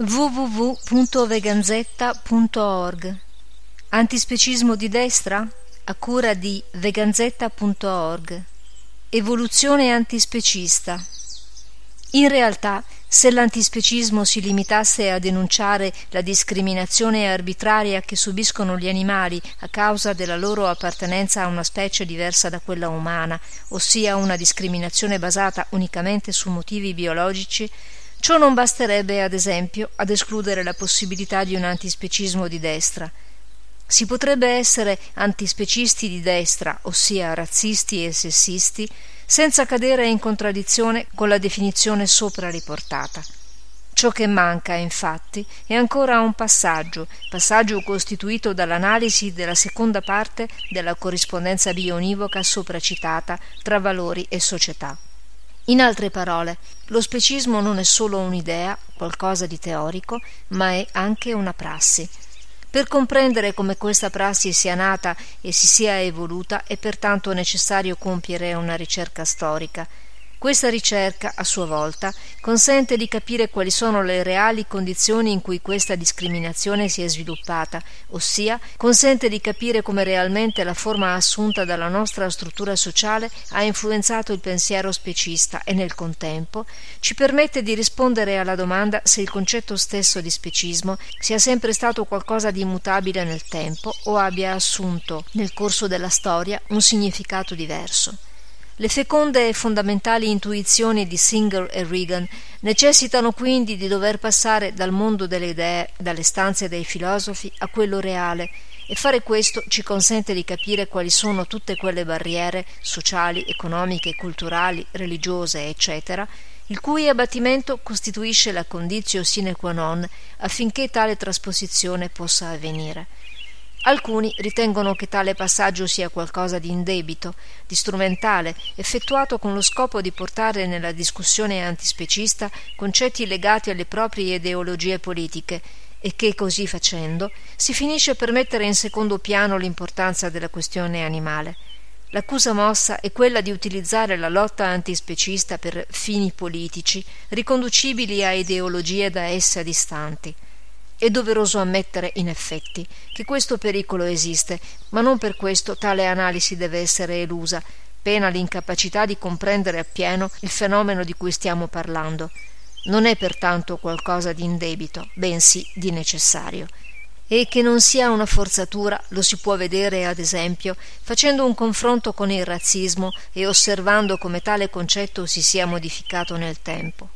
www.veganzetta.org Antispecismo di destra? A cura di veganzetta.org Evoluzione antispecista. In realtà, se l'antispecismo si limitasse a denunciare la discriminazione arbitraria che subiscono gli animali a causa della loro appartenenza a una specie diversa da quella umana, ossia una discriminazione basata unicamente su motivi biologici, Ciò non basterebbe, ad esempio, ad escludere la possibilità di un antispecismo di destra. Si potrebbe essere antispecisti di destra, ossia razzisti e sessisti, senza cadere in contraddizione con la definizione sopra riportata. Ciò che manca, infatti, è ancora un passaggio, passaggio costituito dall'analisi della seconda parte della corrispondenza bionivoca sopracitata tra valori e società. In altre parole, lo specismo non è solo un'idea, qualcosa di teorico, ma è anche una prassi. Per comprendere come questa prassi sia nata e si sia evoluta è pertanto necessario compiere una ricerca storica, questa ricerca, a sua volta, consente di capire quali sono le reali condizioni in cui questa discriminazione si è sviluppata, ossia consente di capire come realmente la forma assunta dalla nostra struttura sociale ha influenzato il pensiero specista e nel contempo ci permette di rispondere alla domanda se il concetto stesso di specismo sia sempre stato qualcosa di immutabile nel tempo o abbia assunto nel corso della storia un significato diverso. Le feconde e fondamentali intuizioni di Singer e Regan necessitano quindi di dover passare dal mondo delle idee, dalle stanze dei filosofi, a quello reale, e fare questo ci consente di capire quali sono tutte quelle barriere sociali, economiche, culturali, religiose, eccetera, il cui abbattimento costituisce la condizio sine qua non affinché tale trasposizione possa avvenire. Alcuni ritengono che tale passaggio sia qualcosa di indebito, di strumentale, effettuato con lo scopo di portare nella discussione antispecista concetti legati alle proprie ideologie politiche e che così facendo si finisce per mettere in secondo piano l'importanza della questione animale. L'accusa mossa è quella di utilizzare la lotta antispecista per fini politici riconducibili a ideologie da essa distanti. È doveroso ammettere, in effetti, che questo pericolo esiste, ma non per questo tale analisi deve essere elusa, pena l'incapacità di comprendere appieno il fenomeno di cui stiamo parlando. Non è pertanto qualcosa di indebito, bensì di necessario. E che non sia una forzatura lo si può vedere, ad esempio, facendo un confronto con il razzismo e osservando come tale concetto si sia modificato nel tempo.